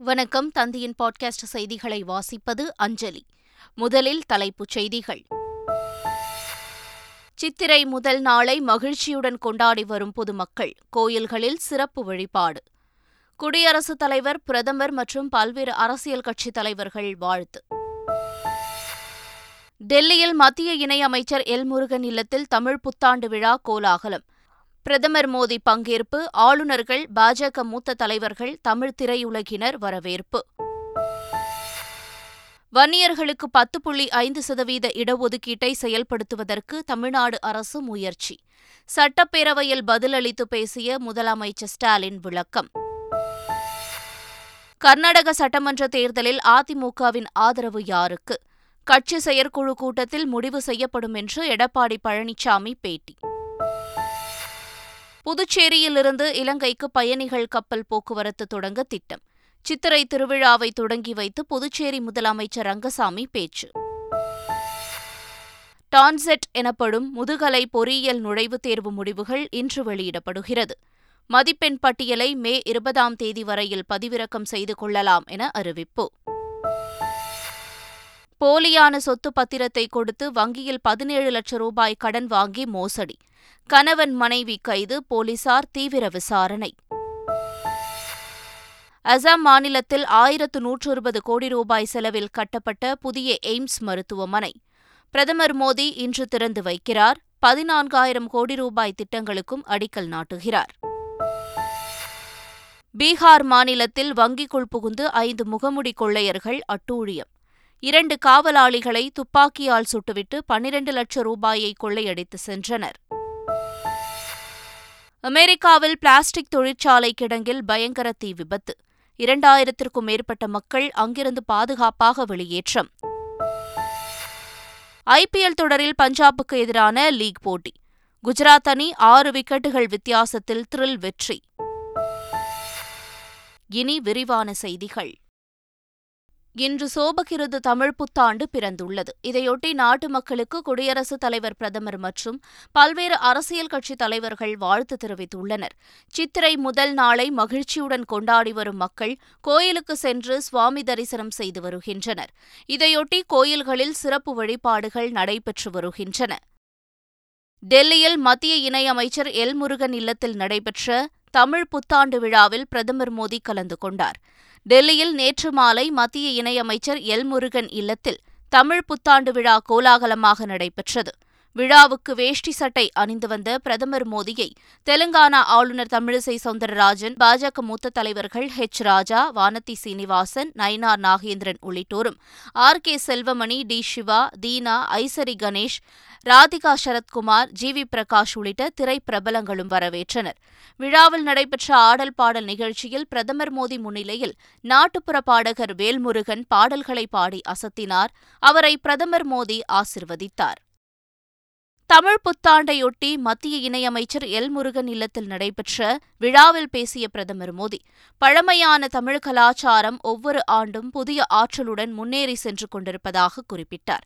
வணக்கம். தந்தியின் பாட்காஸ்ட் செய்திகளை வாசிப்பது அஞ்சலி. முதலில் தலைப்புச் செய்திகள். சித்திரை முதல் நாளை மகிழ்ச்சியுடன் கொண்டாடி வரும் பொதுமக்கள் கோயில்களில் சிறப்பு வழிபாடு. குடியரசுத் தலைவர் பிரதமர் மற்றும் பல்வேறு அரசியல் கட்சித் தலைவர்கள் வாழ்த்து. டெல்லியில் மத்திய இணையமைச்சர் எல் முருகன் இல்லத்தில் தமிழ் புத்தாண்டு விழா கோலாகலம். பிரதமர் மோடி பங்கேற்பு ஆளுநர்கள் பாஜக மூத்த தலைவர்கள் தமிழ் திரையுலகினர் வரவேற்பு. வன்னியர்களுக்கு பத்து புள்ளி ஐந்து சதவீத இடஒதுக்கீட்டை செயல்படுத்துவதற்கு தமிழ்நாடு அரசு முயற்சி. சட்டப்பேரவையில் பதிலளித்து பேசிய முதலமைச்சர் ஸ்டாலின் விளக்கம். கர்நாடக சட்டமன்ற தேர்தலில் அதிமுகவின் ஆதரவு யாருக்கு? கட்சி செயற்குழு கூட்டத்தில் முடிவு செய்யப்படும் என்று எடப்பாடி பழனிசாமி பேட்டி. புதுச்சேரியிலிருந்து இலங்கைக்கு பயணிகள் கப்பல் போக்குவரத்து தொடங்க திட்டம். சித்திரை திருவிழாவை தொடங்கி வைத்து புதுச்சேரி முதலமைச்சர் ரங்கசாமி பேச்சு. டான்செட் எனப்படும் முதுகலை பொறியியல் நுழைவுத் தேர்வு முடிவுகள் இன்று வெளியிடப்படுகிறது. மதிப்பெண் பட்டியலை மே இருபதாம் தேதி வரையில் பதிவிறக்கம் செய்து கொள்ளலாம் என அறிவிப்பு. போலியான சொத்து பத்திரத்தை கொடுத்து வங்கியில் பதினேழு லட்சம் ரூபாய் கடன் வாங்கி மோசடி. கணவன் மனைவி கைது போலீசார் தீவிர விசாரணை. அசாம் மாநிலத்தில் ஆயிரத்து நூற்று இருபது கோடி ரூபாய் செலவில் கட்டப்பட்ட புதிய எய்ம்ஸ் மருத்துவமனை. பிரதமர் மோடி இன்று திறந்து வைக்கிறார். பதினான்காயிரம் கோடி ரூபாய் திட்டங்களுக்கும் அடிக்கல் நாட்டுகிறார். பீகார் மாநிலத்தில் வங்கிக்குள் புகுந்து ஐந்து முகமுடி கொள்ளையர்கள் அட்டூழியம். இரண்டு காவலாளிகளை துப்பாக்கியால் சுட்டுவிட்டு பன்னிரண்டு லட்சம் ரூபாயை கொள்ளையடித்து சென்றனர். அமெரிக்காவில் பிளாஸ்டிக் தொழிற்சாலை கிடங்கில் பயங்கர தீ விபத்து. இரண்டாயிரத்திற்கும் மேற்பட்ட மக்கள் அங்கிருந்து பாதுகாப்பாக வெளியேற்றம். ஐபிஎல் தொடரில் பஞ்சாபுக்கு எதிரான லீக் போட்டி. குஜராத் அணி ஆறு விக்கெட்டுகள் வித்தியாசத்தில் த்ரில் வெற்றி. இனி விரிவான செய்திகள். இன்று சோபகிருது தமிழ் புத்தாண்டு பிறந்துள்ளது. இதையொட்டி நாட்டு மக்களுக்கு குடியரசுத் தலைவர் பிரதமர் மற்றும் பல்வேறு அரசியல் கட்சித் தலைவர்கள் வாழ்த்து தெரிவித்துள்ளனர். சித்திரை முதல் நாளை மகிழ்ச்சியுடன் கொண்டாடி வரும் மக்கள் கோயிலுக்கு சென்று சுவாமி தரிசனம் செய்து வருகின்றனர். இதையொட்டி கோயில்களில் சிறப்பு வழிபாடுகள் நடைபெற்று வருகின்றன. டெல்லியில் மத்திய இணையமைச்சர் எல் முருகன் இல்லத்தில் நடைபெற்ற தமிழ் புத்தாண்டு விழாவில் பிரதமர் மோடி கலந்து கொண்டார். டெல்லியில் நேற்று மாலை மத்திய இணையமைச்சர் எல் முருகன் இல்லத்தில் தமிழ் புத்தாண்டு விழா கோலாகலமாக நடைபெற்றது. விழாவுக்கு வேஷ்டி சட்டை அணிந்து வந்த பிரதமர் மோடியை தெலுங்கானா ஆளுநர் தமிழிசை சவுந்தரராஜன் பாஜக மூத்த தலைவர்கள் ஹெச் ராஜா வானதி சீனிவாசன் நயினார் நாகேந்திரன் உள்ளிட்டோரும் R K Selvamani T Siva Dheena Ishari Ganesh Radhika Sarathkumar G V Prakash உள்ளிட்ட திரைப்பிரபலங்களும் வரவேற்றனர். விழாவில் நடைபெற்ற ஆடல் பாடல் நிகழ்ச்சியில் பிரதமர் மோடி முன்னிலையில் நாட்டுப்புற பாடகர் வேல்முருகன் பாடல்களை பாடி அசத்தினார். அவரை பிரதமர் மோடி ஆசிர்வதித்தார். தமிழ் புத்தாண்டையொட்டி மத்திய இணையமைச்சர் எல் முருகன் இல்லத்தில் நடைபெற்ற விழாவில் பேசிய பிரதமர் மோடி பழமையான தமிழ் கலாச்சாரம் ஒவ்வொரு ஆண்டும் புதிய ஆற்றலுடன் முன்னேறி சென்று கொண்டிருப்பதாக குறிப்பிட்டார்.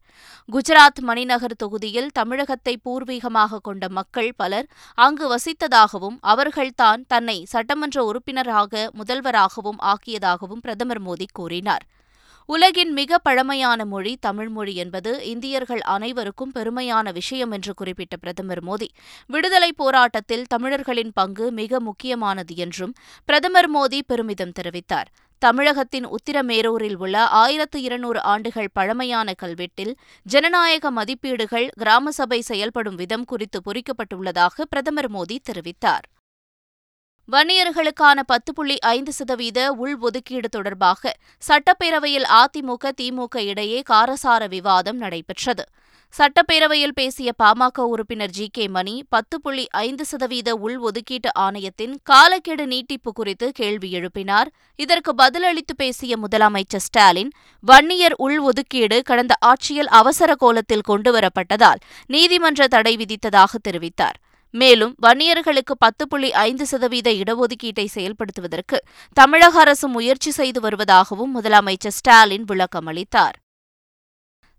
குஜராத் மணிநகர் தொகுதியில் தமிழகத்தை பூர்வீகமாக கொண்ட மக்கள் பலர் அங்கு வசித்ததாகவும் அவர்கள்தான் தன்னை சட்டமன்ற உறுப்பினராக முதல்வராகவும் ஆக்கியதாகவும் பிரதமர் மோடி கூறினார். உலகின் மிக பழமையான மொழி தமிழ்மொழி என்பது இந்தியர்கள் அனைவருக்கும் பெருமையான விஷயம் என்று குறிப்பிட்ட பிரதமர் மோடி. விடுதலைப் போராட்டத்தில் தமிழர்களின் பங்கு மிக முக்கியமானது என்றும் பிரதமர் மோடி பெருமிதம் தெரிவித்தார். தமிழகத்தின் உத்திரமேரூரில் உள்ள ஆயிரத்து இருநூறு ஆண்டுகள் பழமையான கல்வெட்டில் ஜனநாயக மதிப்பீடுகள் கிராம சபை செயல்படும் விதம் குறித்து பொறிக்கப்பட்டுள்ளதாக பிரதமர் மோடி தெரிவித்தார். வன்னியர்களுக்கான பத்து புள்ளி ஐந்து சதவீத உள்ஒதுக்கீடு தொடர்பாக சட்டப்பேரவையில் அதிமுக திமுக இடையே காரசார விவாதம் நடைபெற்றது. சட்டப்பேரவையில் பேசிய பாமக உறுப்பினர் ஜி கே மணி பத்து புள்ளி ஐந்து சதவீத உள்ஒதுக்கீட்டு ஆணையத்தின் காலக்கெடு நீட்டிப்பு குறித்து கேள்வி எழுப்பினார். இதற்கு பதிலளித்து பேசிய முதலமைச்சர் ஸ்டாலின் வன்னியர் உள்ஒதுக்கீடு கடந்த ஆட்சியில் அவசர கோலத்தில் கொண்டுவரப்பட்டதால் நீதிமன்ற தடை விதித்ததாக தெரிவித்தார். மேலும் வன்னியர்களுக்கு பத்து புள்ளி ஐந்து சதவீத இடஒதுக்கீட்டை செயல்படுத்துவதற்கு தமிழக அரசு முயற்சி செய்து வருவதாகவும் முதலமைச்சர் ஸ்டாலின் விளக்கமளித்தார்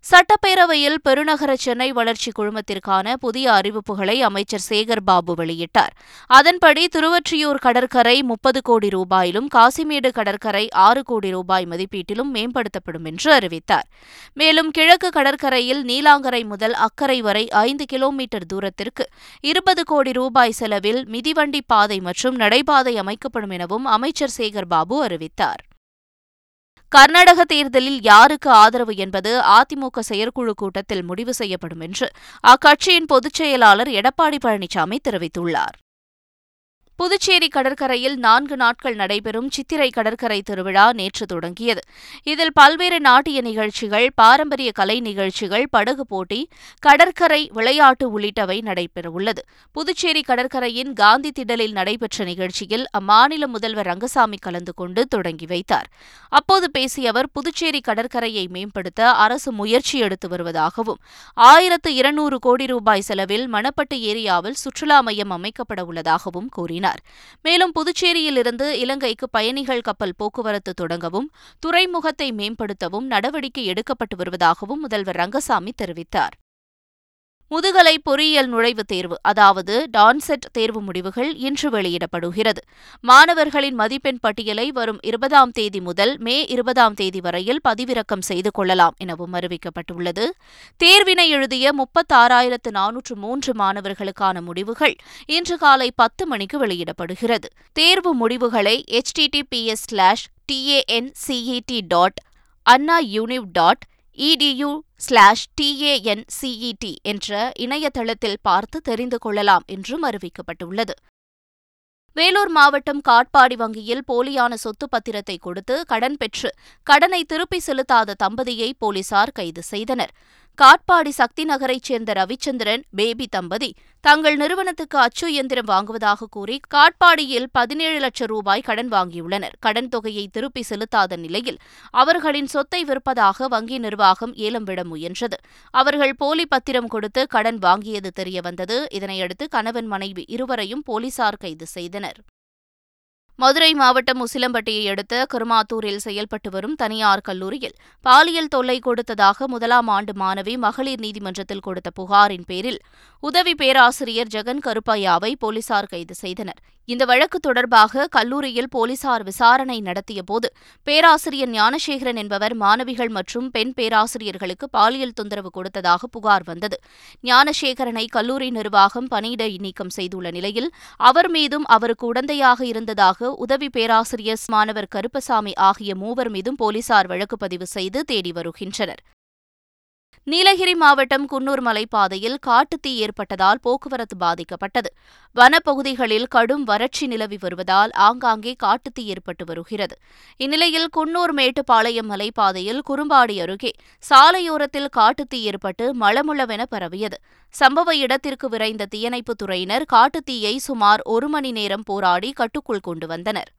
சட்டப்பேரவையில் பெருநகர சென்னை வளர்ச்சி குழுமத்திற்கான புதிய அறிவிப்புகளை அமைச்சர் சேகர் பாபு வெளியிட்டார். அதன்படி திருவொற்றியூர் கடற்கரை முப்பது கோடி ரூபாயிலும் காசிமேடு கடற்கரை ஆறு கோடி ரூபாய் மதிப்பீட்டிலும் மேம்படுத்தப்படும் என்று அறிவித்தார். மேலும் கிழக்கு கடற்கரையில் நீலாங்கரை முதல் அக்கரை வரை ஐந்து கிலோமீட்டர் தூரத்திற்கு இருபது கோடி ரூபாய் செலவில் மிதிவண்டி பாதை மற்றும் நடைபாதை அமைக்கப்படும் எனவும் அமைச்சர் சேகர் பாபு அறிவித்தார். கர்நாடக தேர்தலில் யாருக்கு ஆதரவு என்பது அதிமுக செயற்குழு கூட்டத்தில் முடிவு செய்யப்படும் என்று அக்கட்சியின் பொதுச் செயலாளர் எடப்பாடி பழனிசாமி தெரிவித்துள்ளார். புதுச்சேரி கடற்கரையில் நான்கு நாட்கள் நடைபெறும் சித்திரை கடற்கரை திருவிழா நேற்று தொடங்கியது. இதில் பல்வேறு நாட்டிய நிகழ்ச்சிகள் பாரம்பரிய கலை நிகழ்ச்சிகள் படகு போட்டி கடற்கரை விளையாட்டு உள்ளிட்டவை நடைபெறவுள்ளது. புதுச்சேரி கடற்கரையின் காந்தி திடலில் நடைபெற்ற நிகழ்ச்சியில் அம்மாநில முதல்வர் ரங்கசாமி கலந்து கொண்டு தொடங்கி வைத்தார். அப்போது பேசிய அவர் புதுச்சேரி கடற்கரையை மேம்படுத்த அரசு முயற்சி எடுத்து வருவதாகவும் ஆயிரத்து இருநூறு கோடி ரூபாய் செலவில் மணப்பட்டு ஏரியாவில் சுற்றுலா மையம் அமைக்கப்பட உள்ளதாகவும் கூறினார். கூறினார். மேலும் புதுச்சேரியிலிருந்து இலங்கைக்கு பயணிகள் கப்பல் போக்குவரத்து தொடங்கவும் துறைமுகத்தை மேம்படுத்தவும் நடவடிக்கை எடுக்கப்பட்டு வருவதாகவும் முதல்வர் ரங்கசாமி தெரிவித்தார். முதுகலை பொறியியல் நுழைவுத் தேர்வு அதாவது டான்செட் தேர்வு முடிவுகள் இன்று வெளியிடப்படுகிறது. மாணவர்களின் மதிப்பெண் பட்டியலை வரும் இருபதாம் தேதி முதல் மே இருபதாம் தேதி வரையில் பதிவிறக்கம் செய்து கொள்ளலாம் எனவும் அறிவிக்கப்பட்டுள்ளது. தேர்வினை எழுதிய முப்பத்தாறாயிரத்து நானூற்று மூன்று மாணவர்களுக்கான முடிவுகள் இன்று காலை பத்து மணிக்கு வெளியிடப்படுகிறது. தேர்வு முடிவுகளை HTTPS slash TANCET dot Anna univ dot edu slash TANCET என்ற இணையதளத்தில் பார்த்து தெரிந்து கொள்ளலாம் என்றும் அறிவிக்கப்பட்டுள்ளது. வேலூர் மாவட்டம் காட்பாடி வங்கியில் போலியான சொத்து பத்திரத்தை கொடுத்து கடன் பெற்று கடனை திருப்பி செலுத்தாத தம்பதியை போலீசார் கைது செய்தனர். காட்பாடி சக்தி நகரைச் சேர்ந்த ரவிச்சந்திரன் பேபி தம்பதி தங்கள் நிறுவனத்துக்கு அச்சு இயந்திரம் வாங்குவதாக கூறி காட்பாடியில் பதினேழு லட்சம் ரூபாய் கடன் வாங்கியுள்ளனர். கடன் தொகையை திருப்பி செலுத்தாத நிலையில் அவர்களின் சொத்தை விற்பதாக வங்கி நிர்வாகம் ஏலம் விட முயன்றது. அவர்கள் போலி பத்திரம் கொடுத்து கடன் வாங்கியது தெரியவந்தது. இதனையடுத்து கணவன் மனைவி இருவரையும் போலீசார் கைது செய்தனர். மதுரை மாவட்டம் உசிலம்பட்டியை அடுத்த கருமாத்தூரில் செயல்பட்டு வரும் தனியார் கல்லூரியில் பாலியல் தொல்லை கொடுத்ததாக முதலாம் ஆண்டு மாணவி மகளிர் நீதிமன்றத்தில் கொடுத்த புகாரின் பேரில் உதவி பேராசிரியர் ஜெகன் கருப்பையாவை போலீசார் கைது செய்தனர். இந்த வழக்கு தொடர்பாக கல்லூரியில் போலீசார் விசாரணை நடத்தியபோது பேராசிரியர் ஞானசேகரன் என்பவர் மாணவிகள் மற்றும் பெண் பேராசிரியர்களுக்கு பாலியல் தொந்தரவு கொடுத்ததாக புகார் வந்தது. ஞானசேகரனை கல்லூரி நிர்வாகம் பணியிட நீக்கம் செய்துள்ள நிலையில் அவர் மீதும் அவருக்கு உடந்தையாக இருந்ததாக உதவி பேராசிரியர் மாணவர் கருப்பசாமி ஆகிய மூவர் மீதும் போலீசார் வழக்கு பதிவு செய்து தேடி வருகின்றனர். நீலகிரி மாவட்டம் குன்னூர் மலைப்பாதையில் காட்டுத்தீ ஏற்பட்டதால் போக்குவரத்து பாதிக்கப்பட்டது. வனப்பகுதிகளில் கடும் வறட்சி நிலவி வருவதால் ஆங்காங்கே காட்டுத்தீ ஏற்பட்டு வருகிறது. இந்நிலையில் குன்னூர் மேட்டுப்பாளையம் மலைப்பாதையில் குறும்பாடி அருகே சாலையோரத்தில் காட்டுத்தீ ஏற்பட்டு மளமுளவென பரவியது. சம்பவ இடத்திற்கு விரைந்த தீயணைப்புத் துறையினர் காட்டுத்தீயை சுமார் ஒரு மணி நேரம் போராடி கட்டுக்குள் கொண்டு வந்தனர்.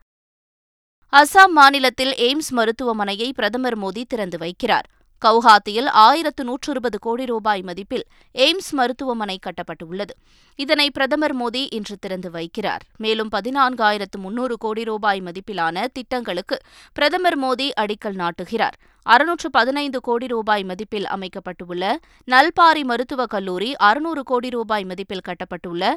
அசாம் மாநிலத்தில் எய்ம்ஸ் மருத்துவமனையை பிரதமர் மோடி திறந்து வைக்கிறார். கவுஹாத்தியில் ஆயிரத்து நூற்று இருபது கோடி ரூபாய் மதிப்பில் எய்ம்ஸ் மருத்துவமனை கட்டப்பட்டுள்ளது. இதனை பிரதமர் மோடி இன்று திறந்து வைக்கிறார். மேலும் பதினான்காயிரத்து முன்னூறு கோடி ரூபாய் மதிப்பிலான திட்டங்களுக்கு பிரதமர் மோடி அடிக்கல் நாட்டுகிறார். அறுநூற்று பதினைந்து கோடி ரூபாய் மதிப்பில் அமைக்கப்பட்டுள்ள நல்பாரி மருத்துவக் கல்லூரி அறுநூறு கோடி ரூபாய் மதிப்பில் கட்டப்பட்டுள்ள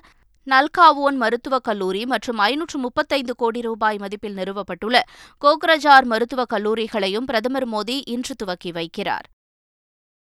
நல்காவோன் மருத்துவக் கல்லூரி மற்றும் ஐநூற்று முப்பத்தைந்து கோடி ரூபாய் மதிப்பில் நிறுவப்பட்டுள்ள கோக்ரஜார் மருத்துவக் கல்லூரிகளையும் பிரதமர் மோடி இன்று துவக்கி வைக்கிறார்.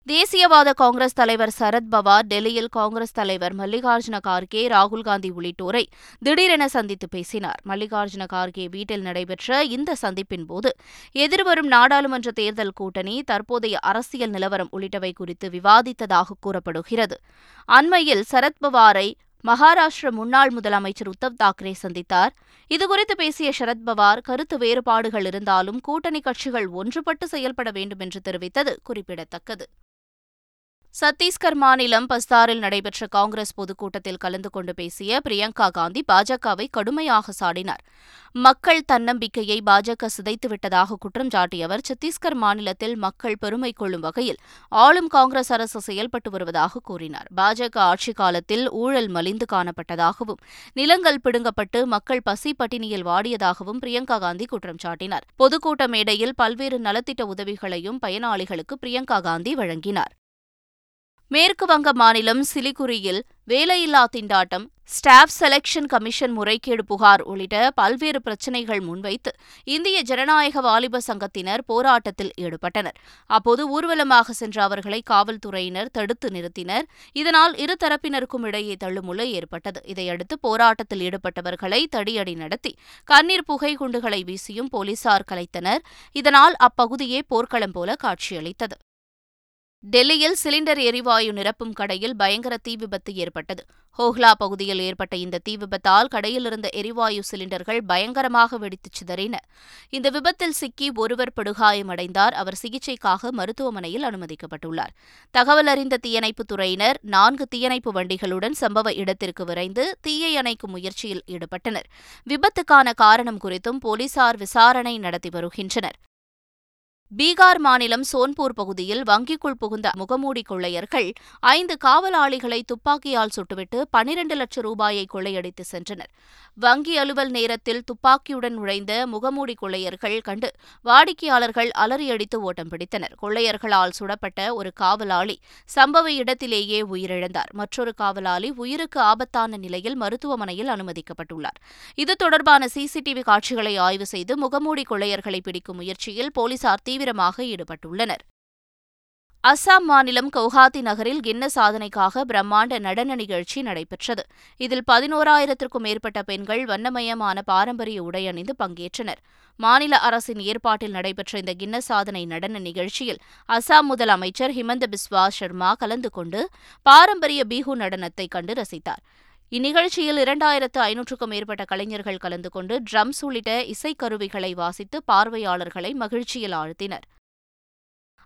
தேசியவாத காங்கிரஸ் தலைவர் சரத் பவார் டெல்லியில் காங்கிரஸ் தலைவர் மல்லிகார்ஜுன கார்கே ராகுல்காந்தி உள்ளிட்டோரை திடீரென சந்தித்து பேசினார். மல்லிகார்ஜுன கார்கே வீட்டில் நடைபெற்ற இந்த சந்திப்பின் போது எதிர்வரும் நாடாளுமன்ற தேர்தல் கூட்டணி தற்போதைய அரசியல் நிலவரம் உள்ளிட்டவை குறித்து விவாதித்ததாக கூறப்படுகிறது. அண்மையில் சரத்பவாரை மகாராஷ்டிர முன்னாள் முதலமைச்சர் உத்தவ் தாக்கரே சந்தித்தார். இதுகுறித்து பேசிய சரத்பவார் கருத்து வேறுபாடுகள் இருந்தாலும் கூட்டணி கட்சிகள் ஒன்றுபட்டு செயல்பட வேண்டும் என்று தெரிவித்தது குறிப்பிடத்தக்கது. சத்தீஸ்கர் மாநிலம் பஸ்தாரில் நடைபெற்ற காங்கிரஸ் பொதுக்கூட்டத்தில் கலந்து கொண்டு பேசிய பிரியங்கா காந்தி பாஜகவை கடுமையாக சாடினார். மக்கள் தன்னம்பிக்கையை பாஜக சிதைத்துவிட்டதாக குற்றம் சாட்டிய அவர் சத்தீஸ்கர் மாநிலத்தில் மக்கள் பெருமை கொள்ளும் வகையில் ஆளும் காங்கிரஸ் அரசு செயல்பட்டு வருவதாக கூறினார். பாஜக ஆட்சிக் காலத்தில் ஊழல் மலிந்து காணப்பட்டதாகவும் நிலங்கள் பிடுங்கப்பட்டு மக்கள் பசி பட்டினியில் வாடியதாகவும் பிரியங்கா காந்தி குற்றம் சாட்டினார். பொதுக்கூட்ட மேடையில் பல்வேறு நலத்திட்ட உதவிகளையும் பயனாளிகளுக்கு பிரியங்கா காந்தி வழங்கினார். மேற்கு வங்க மாநிலம் சிலிகுரியில் வேலையில்லா திண்டாட்டம் ஸ்டாஃப் செலக்ஷன் கமிஷன் முறைகேடு புகார் உள்ளிட்ட பல்வேறு பிரச்சினைகள் முன்வைத்து இந்திய ஜனநாயக வாலிப சங்கத்தினர் போராட்டத்தில் ஈடுபட்டனர். அப்போது ஊர்வலமாக சென்ற அவர்களை காவல்துறையினர் தடுத்து நிறுத்தினர். இதனால் இருதரப்பினருக்கும் இடையே தள்ளுமுள்ள ஏற்பட்டது. இதையடுத்து போராட்டத்தில் ஈடுபட்டவர்களை தடியடி நடத்தி கண்ணீர் புகை குண்டுகளை வீசியும் போலீசார் கலைத்தனர். இதனால் அப்பகுதியே போர்க்களம் போல காட்சியளித்தது. டெல்லியில் சிலிண்டர் எரிவாயு நிரப்பும் கடையில் பயங்கர தீ விபத்து ஏற்பட்டது. ஹோஹ்லா பகுதியில் ஏற்பட்ட இந்த தீ விபத்தால் கடையிலிருந்த எரிவாயு சிலிண்டர்கள் பயங்கரமாக வெடித்துச் சிதறின. இந்த விபத்தில் சிக்கி ஒருவர் படுகாயமடைந்தார். அவர் சிகிச்சைக்காக மருத்துவமனையில் அனுமதிக்கப்பட்டுள்ளார். தகவல் அறிந்த தீயணைப்புத் துறையினர் நான்கு தீயணைப்பு வண்டிகளுடன் சம்பவ இடத்திற்கு விரைந்து தீயை அணைக்கும் முயற்சியில் ஈடுபட்டனர். விபத்துக்கான காரணம் குறித்தும் போலீசார் விசாரணை நடத்தி வருகின்றனர். பீகார் மாநிலம் சோன்பூர் பகுதியில் வங்கிக்குள் புகுந்த முகமூடி கொள்ளையர்கள் ஐந்து காவலாளிகளை துப்பாக்கியால் சுட்டுவிட்டு பனிரண்டு லட்சம் ரூபாயை கொள்ளையடித்து சென்றனர். வங்கி அலுவல் நேரத்தில் துப்பாக்கியுடன் நுழைந்த முகமூடி கொள்ளையர்கள் கண்டு வாடிக்கையாளர்கள் அலறியடித்து ஓட்டம் பிடித்தனர். கொள்ளையர்களால் சுடப்பட்ட ஒரு காவலாளி சம்பவ இடத்திலேயே உயிரிழந்தார். மற்றொரு காவலாளி உயிருக்கு ஆபத்தான நிலையில் மருத்துவமனையில் அனுமதிக்கப்பட்டுள்ளார். இது தொடர்பான சிசிடிவி காட்சிகளை ஆய்வு செய்து முகமூடி கொள்ளையர்களை பிடிக்கும் முயற்சியில் போலீசார் தீவிரமாக ஈடுபட்டுள்ளனர். அஸ்ஸாம் மாநிலம் கவுஹாத்தி நகரில் கின்ன சாதனைக்காக பிரம்மாண்ட நடன நிகழ்ச்சி நடைபெற்றது. இதில் பதினோராயிரத்திற்கும் மேற்பட்ட பெண்கள் வண்ணமயமான பாரம்பரிய உடை அணிந்து பங்கேற்றனர். மாநில அரசின் ஏற்பாட்டில் நடைபெற்ற இந்த கின்ன சாதனை நடன நிகழ்ச்சியில் அஸ்ஸாம் முதலமைச்சர் ஹிமந்த பிஸ்வா சர்மா கலந்து கொண்டு பாரம்பரிய பிஹு நடனத்தை கண்டு ரசித்தார். இந்நிகழ்ச்சியில் இரண்டாயிரத்து ஐநூற்றுக்கும் மேற்பட்ட கலைஞர்கள் கலந்து கொண்டு ட்ரம்ஸ் உள்ளிட்ட இசைக்கருவிகளை வாசித்து பார்வையாளர்களை மகிழ்ச்சியில் ஆழ்த்தினர்.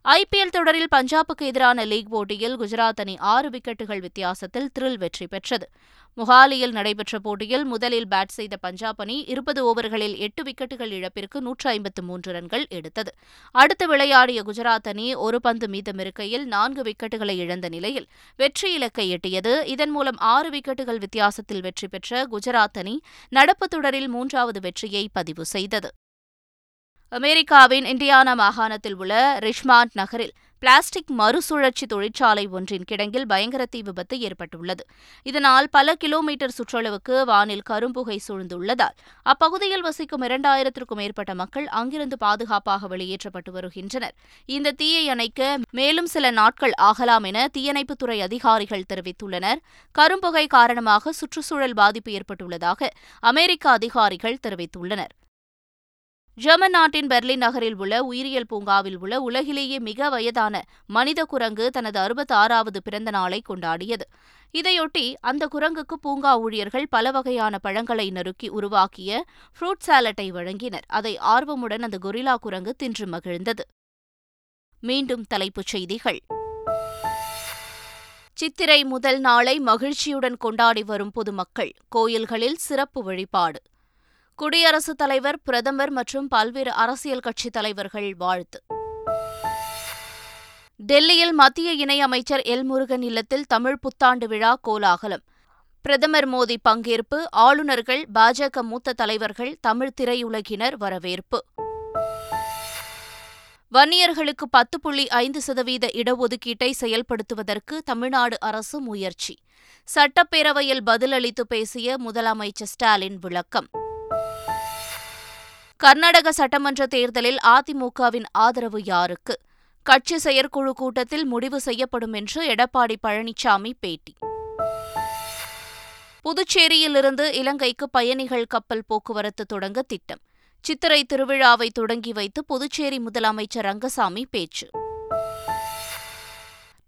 ஐபிஎல் தொடரில் பஞ்சாபுக்கு எதிரான லீக் போட்டியில் குஜராத் அணி ஆறு விக்கெட்டுகள் வித்தியாசத்தில் த்ரில் வெற்றி பெற்றது. முகாலியில் நடைபெற்ற போட்டியில் முதலில் பேட் செய்த பஞ்சாப் அணி இருபது ஓவர்களில் எட்டு விக்கெட்டுகள் இழப்பிற்கு நூற்று ஐம்பத்து மூன்று ரன்கள் எடுத்தது. அடுத்து விளையாடிய குஜராத் அணி ஒரு பந்து மீதமிருக்கையில் நான்கு விக்கெட்டுகளை இழந்த நிலையில் வெற்றி இலக்கை எட்டியது. இதன் மூலம் ஆறு விக்கெட்டுகள் வித்தியாசத்தில் வெற்றி பெற்ற குஜராத் அணி நடப்பு தொடரில் மூன்றாவது வெற்றியை பதிவு செய்தது. அமெரிக்காவின் இண்டியானா மாகாணத்தில் உள்ள ரிஷ்மாண்ட் நகரில் பிளாஸ்டிக் மறுசுழற்சி தொழிற்சாலை ஒன்றின் கிடங்கில் பயங்கர தீ விபத்து ஏற்பட்டுள்ளது. இதனால் பல கிலோமீட்டர் சுற்றளவுக்கு வானில் கரும்புகை சூழ்ந்துள்ளதால் அப்பகுதியில் வசிக்கும் இரண்டாயிரத்திற்கும் மேற்பட்ட மக்கள் அங்கிருந்து பாதுகாப்பாக வெளியேற்றப்பட்டு வருகின்றனர். இந்த தீயை அணைக்க மேலும் சில நாட்கள் ஆகலாம் என தீயணைப்புத்துறை அதிகாரிகள் தெரிவித்துள்ளனர். கரும்புகை காரணமாக சுற்றுச்சூழல் பாதிப்பு ஏற்பட்டுள்ளதாக அமெரிக்க அதிகாரிகள் தெரிவித்துள்ளனர். ஜெர்மன் நாட்டின் பெர்லின் நகரில் உள்ள உயிரியல் பூங்காவில் உள்ள உலகிலேயே மிக வயதான மனித குரங்கு தனது அறுபத்தி ஆறாவது பிறந்த நாளை கொண்டாடியது. இதையொட்டி அந்த குரங்குக்கு பூங்கா ஊழியர்கள் பல வகையான பழங்களை நறுக்கி உருவாக்கிய ஃப்ரூட் சாலட்டை வழங்கினர். அதை ஆர்வமுடன் அந்த கொரிலா குரங்கு தின்று மகிழ்ந்தது. மீண்டும் தலைப்புச் செய்திகள். சித்திரை முதல் நாளை மகிழ்ச்சியுடன் கொண்டாடி வரும் பொதுமக்கள் கோயில்களில் சிறப்பு வழிபாடு. குடியரசுத் தலைவர் பிரதமர் மற்றும் பல்வேறு அரசியல் கட்சித் தலைவர்கள் வாழ்த்து. டெல்லியில் மத்திய இணையமைச்சர் எல் முருகன் இல்லத்தில் தமிழ் புத்தாண்டு விழா கோலாகலம். பிரதமர் மோடி பங்கேற்பு ஆளுநர்கள் பாஜக மூத்த தலைவர்கள் தமிழ் திரையுலகினர் வரவேற்பு. வன்னியர்களுக்கு பத்து புள்ளி ஐந்து சதவீத இடஒதுக்கீட்டை செயல்படுத்துவதற்கு தமிழ்நாடு அரசு முயற்சி. சட்டப்பேரவையில் பதிலளித்து பேசிய முதலமைச்சர் ஸ்டாலின் விளக்கம். கர்நாடக சட்டமன்ற தேர்தலில் அதிமுகவின் ஆதரவு யாருக்கு? கட்சி செயற்குழு கூட்டத்தில் முடிவு செய்யப்படும் என்று எடப்பாடி பழனிசாமி பேட்டி. புதுச்சேரியிலிருந்து இலங்கைக்கு பயணிகள் கப்பல் போக்குவரத்து தொடங்க திட்டம். சித்திரை திருவிழாவை தொடங்கி வைத்து புதுச்சேரி முதலமைச்சர் ரங்கசாமி பேச்சு.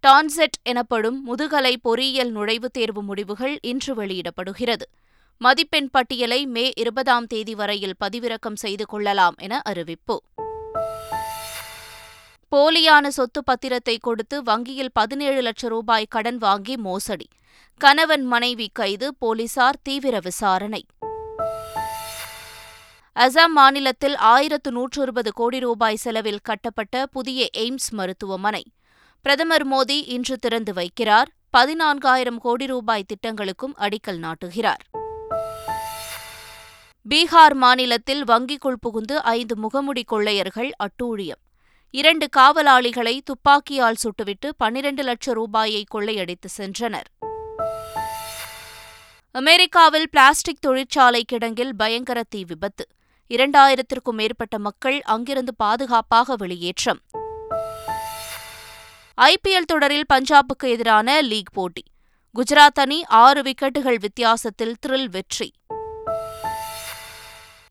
டான்செட் எனப்படும் முதுகலை பொறியியல் நுழைவுத் தேர்வு முடிவுகள் இன்று வெளியிடப்படுகிறது. மதிப்பெண் பட்டியலை மே இருபதாம் தேதி வரையில் பதிவிறக்கம் செய்து கொள்ளலாம் என அறிவிப்பு. போலியான சொத்து பத்திரத்தை கொடுத்து வங்கியில் பதினேழு லட்சம் ரூபாய் கடன் வாங்கி மோசடி. கணவன் மனைவி கைது போலீசார் தீவிர விசாரணை. அசாம் மாநிலத்தில் ஆயிரத்து நூற்று இருபது கோடி ரூபாய் செலவில் கட்டப்பட்ட புதிய எய்ம்ஸ் மருத்துவமனை. பிரதமர் மோடி இன்று திறந்து வைக்கிறார். பதினான்காயிரம் கோடி ரூபாய் திட்டங்களுக்கும் அடிக்கல் நாட்டுகிறார். பீகார் மாநிலத்தில் வங்கிக்குள் புகுந்து ஐந்து முகமுடி கொள்ளையர்கள் அட்டூழியம். இரண்டு காவலாளிகளை துப்பாக்கியால் சுட்டுவிட்டு பனிரண்டு லட்சம் ரூபாயை கொள்ளையடித்து சென்றனர். அமெரிக்காவில் பிளாஸ்டிக் தொழிற்சாலை கிடங்கில் பயங்கர தீ விபத்து. இரண்டாயிரத்திற்கும் மேற்பட்ட மக்கள் அங்கிருந்து பாதுகாப்பாக வெளியேற்றம். ஐபிஎல் தொடரில் பஞ்சாபுக்கு எதிரான லீக் போட்டி. குஜராத் அணி ஆறு விக்கெட்டுகள் வித்தியாசத்தில் த்ரில் வெற்றி.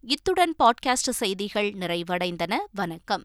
இத்துடன் பாட்காஸ்ட் செய்திகள் நிறைவடைந்தன. வணக்கம்.